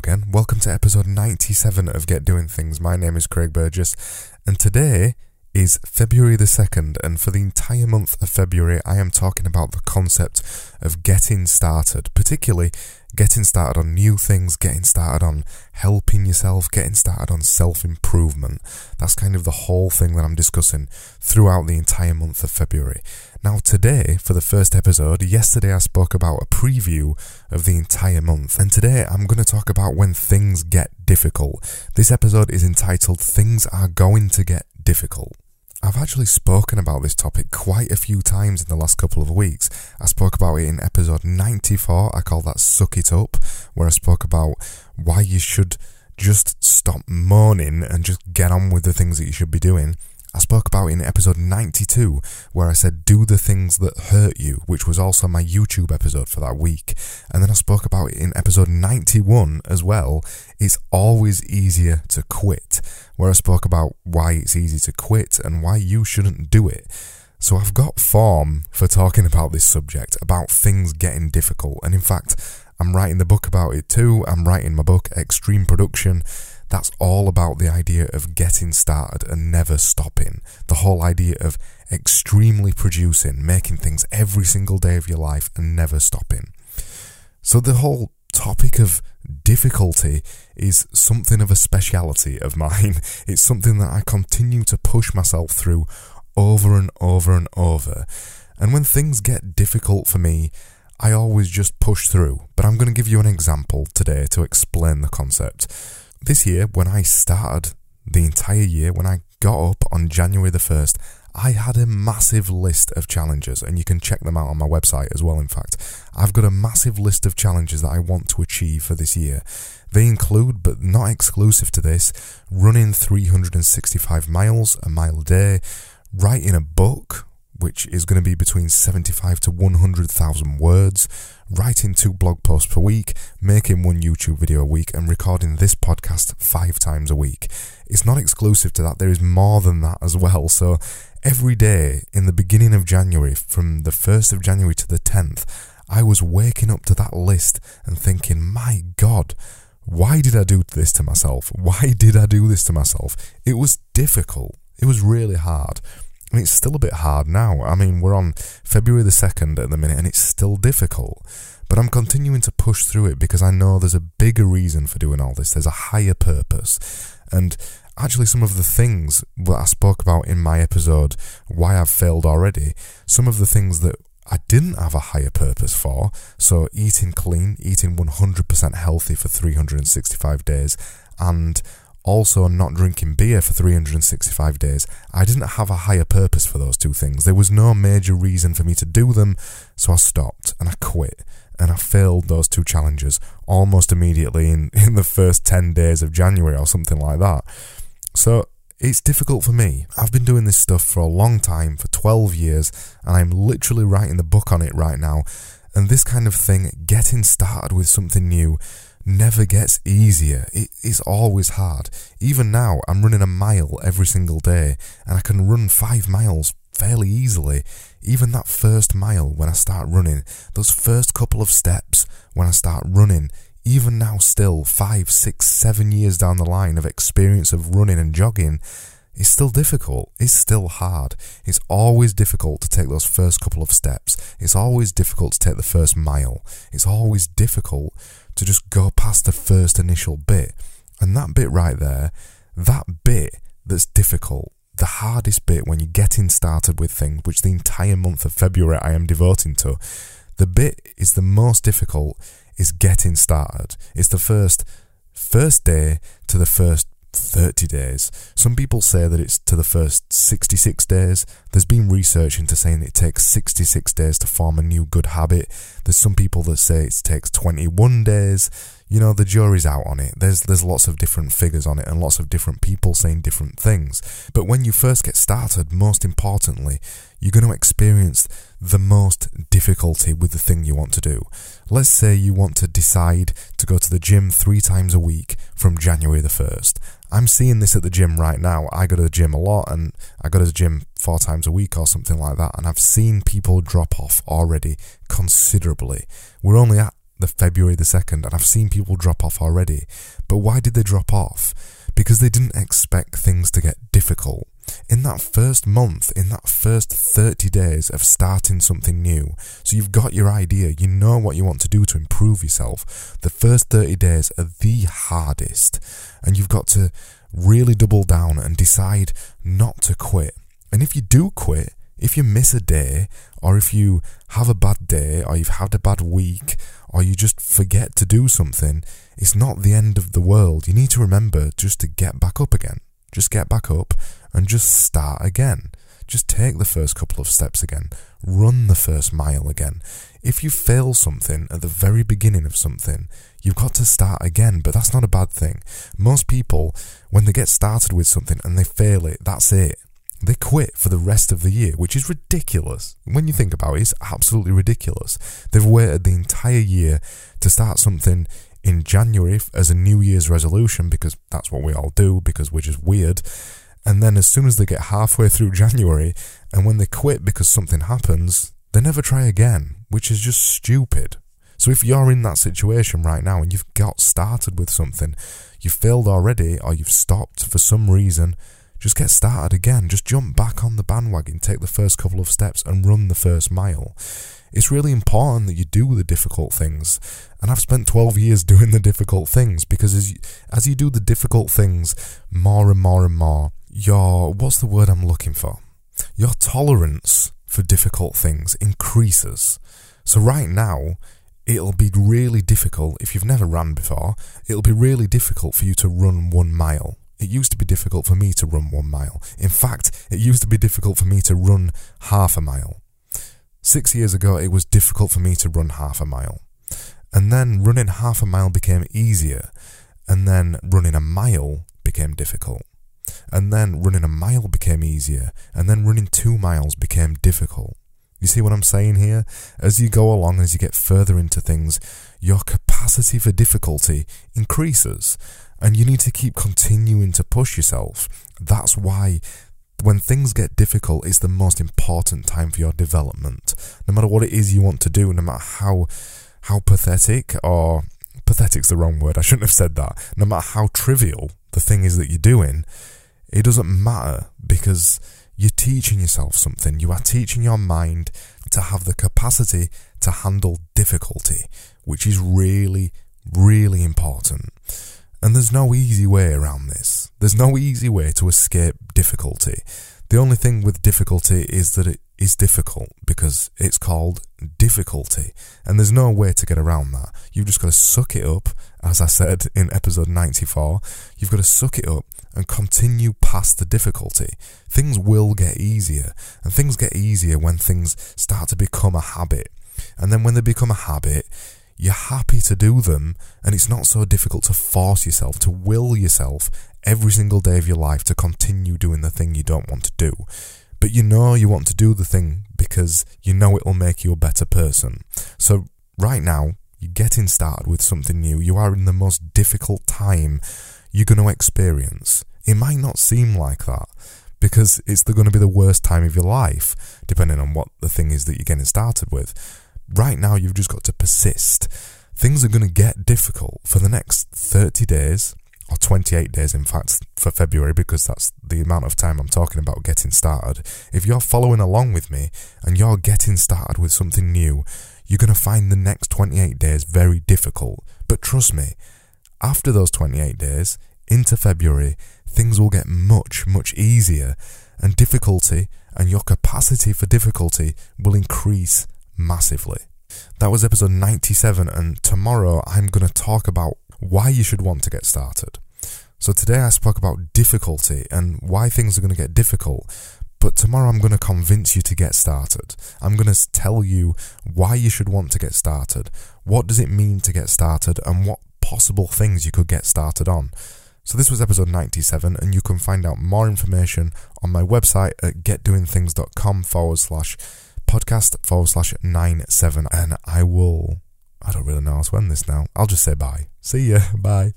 again. Welcome to episode 97 of Get Doing Things. My name is Craig Burgess, and today is February the 2nd, and for the entire month of February, I am talking about the concept of getting started, particularly getting started on new things, getting started on helping yourself, getting started on self improvement. That's kind of the whole thing that I'm discussing throughout the entire month of February. Now, today, for the first episode, yesterday I spoke about a preview of the entire month, and today I'm going to talk about when things get difficult. This episode is entitled Things Are Going to Get Difficult. I've actually spoken about this topic quite a few times in the last couple of weeks. I spoke about it in episode 94, I call that Suck It Up, where I spoke about why you should just stop moaning and just get on with the things that you should be doing. I spoke about in episode 92, where I said, Do the things that hurt you, which was also my YouTube episode for that week. And then I spoke about it in episode 91 as well. It's always easier to quit, where I spoke about why it's easy to quit and why you shouldn't do it. So I've got form for talking about this subject, about things getting difficult. And in fact, I'm writing the book about it too. I'm writing my book, Extreme Production. That's all about the idea of getting started and never stopping. The whole idea of extremely producing, making things every single day of your life and never stopping. So the whole topic of difficulty is something of a speciality of mine. It's something that I continue to push myself through over and over and over. And when things get difficult for me, I always just push through. But I'm going to give you an example today to explain the concept. This year, when I started the entire year, when I got up on January the 1st, I had a massive list of challenges, and you can check them out on my website as well. In fact, I've got a massive list of challenges that I want to achieve for this year. They include, but not exclusive to this, running 365 miles, a mile a day, writing a book, which is going to be between 75 to 100,000 words, writing two blog posts per week, making one YouTube video a week, and recording this podcast five times a week. It's not exclusive to that, there is more than that as well. So every day in the beginning of January, from the 1st of January to the 10th, I was waking up to that list and thinking, my God, why did I do this to myself? Why did I do this to myself? It was difficult. It was really hard. It's still a bit hard now. I mean, we're on February the 2nd at the minute and it's still difficult. But I'm continuing to push through it because I know there's a bigger reason for doing all this. There's a higher purpose. And actually, some of the things that I spoke about in my episode, Why I've Failed Already, some of the things that I didn't have a higher purpose for, so eating clean, eating 100% healthy for 365 days, and also not drinking beer for 365 days, I didn't have a higher purpose for those two things. There was no major reason for me to do them, so I stopped and I quit. And I failed those two challenges almost immediately in, in the first 10 days of January or something like that. So it's difficult for me. I've been doing this stuff for a long time, for 12 years, and I'm literally writing the book on it right now. And this kind of thing, getting started with something new, never gets easier. It is always hard. Even now, I'm running a mile every single day, and I can run five miles fairly easily. Even that first mile when I start running, those first couple of steps when I start running, even now, still five, six, seven years down the line of experience of running and jogging, it's still difficult. It's still hard. It's always difficult to take those first couple of steps. It's always difficult to take the first mile. It's always difficult to just go past the first initial bit. And that bit right there, that bit that's difficult, the hardest bit when you're getting started with things, which the entire month of February I am devoting to, the bit is the most difficult is getting started. It's the first first day to the first 30 days. Some people say that it's to the first 66 days. There's been research into saying it takes 66 days to form a new good habit. There's some people that say it takes 21 days. You know, the jury's out on it. There's there's lots of different figures on it and lots of different people saying different things. But when you first get started, most importantly, you're going to experience the most difficulty with the thing you want to do. Let's say you want to decide to go to the gym three times a week from January the 1st. I'm seeing this at the gym right now. I go to the gym a lot and I go to the gym four times a week or something like that. And I've seen people drop off already considerably. We're only at the February the 2nd and I've seen people drop off already. But why did they drop off? Because they didn't expect things to get difficult. In that first month, in that first 30 days of starting something new, so you've got your idea, you know what you want to do to improve yourself. The first 30 days are the hardest, and you've got to really double down and decide not to quit. And if you do quit, if you miss a day, or if you have a bad day, or you've had a bad week, or you just forget to do something, it's not the end of the world. You need to remember just to get back up again. Just get back up and just start again. Just take the first couple of steps again. Run the first mile again. If you fail something at the very beginning of something, you've got to start again, but that's not a bad thing. Most people, when they get started with something and they fail it, that's it. They quit for the rest of the year, which is ridiculous. When you think about it, it's absolutely ridiculous. They've waited the entire year to start something in January as a New Year's resolution because that's what we all do because we're just weird. And then as soon as they get halfway through January and when they quit because something happens, they never try again, which is just stupid. So if you're in that situation right now and you've got started with something, you've failed already or you've stopped for some reason, just get started again. Just jump back on the bandwagon, take the first couple of steps, and run the first mile. It's really important that you do the difficult things. And I've spent 12 years doing the difficult things because as you, as you do the difficult things more and more and more, your, what's the word I'm looking for? Your tolerance for difficult things increases. So right now, it'll be really difficult if you've never run before. It'll be really difficult for you to run one mile. It used to be difficult for me to run one mile. In fact, it used to be difficult for me to run half a mile. Six years ago, it was difficult for me to run half a mile. And then running half a mile became easier. And then running a mile became difficult. And then running a mile became easier. And then running two miles became difficult. You see what I'm saying here? As you go along, as you get further into things, your capacity for difficulty increases and you need to keep continuing to push yourself. That's why when things get difficult, it's the most important time for your development. No matter what it is you want to do, no matter how how pathetic or pathetic's the wrong word, I shouldn't have said that. No matter how trivial the thing is that you're doing, it doesn't matter because you're teaching yourself something. You are teaching your mind to have the capacity to handle difficulty, which is really, really important. And there's no easy way around this. There's no easy way to escape difficulty. The only thing with difficulty is that it is difficult because it's called difficulty. And there's no way to get around that. You've just got to suck it up, as I said in episode 94. You've got to suck it up and continue past the difficulty. Things will get easier. And things get easier when things start to become a habit. And then when they become a habit, you're happy to do them, and it's not so difficult to force yourself, to will yourself every single day of your life to continue doing the thing you don't want to do. But you know you want to do the thing because you know it'll make you a better person. So, right now, you're getting started with something new. You are in the most difficult time you're going to experience. It might not seem like that because it's going to be the worst time of your life, depending on what the thing is that you're getting started with. Right now, you've just got to persist. Things are going to get difficult for the next 30 days, or 28 days, in fact, for February, because that's the amount of time I'm talking about getting started. If you're following along with me and you're getting started with something new, you're going to find the next 28 days very difficult. But trust me, after those 28 days, into February, things will get much, much easier, and difficulty and your capacity for difficulty will increase massively. That was episode 97, and tomorrow I'm going to talk about why you should want to get started. So today I spoke about difficulty and why things are going to get difficult, but tomorrow I'm going to convince you to get started. I'm going to tell you why you should want to get started, what does it mean to get started, and what possible things you could get started on. So this was episode 97, and you can find out more information on my website at getdoingthings.com forward slash podcast forward slash nine seven, and I will. I don't really know how to end this now. I'll just say bye. See ya. Bye.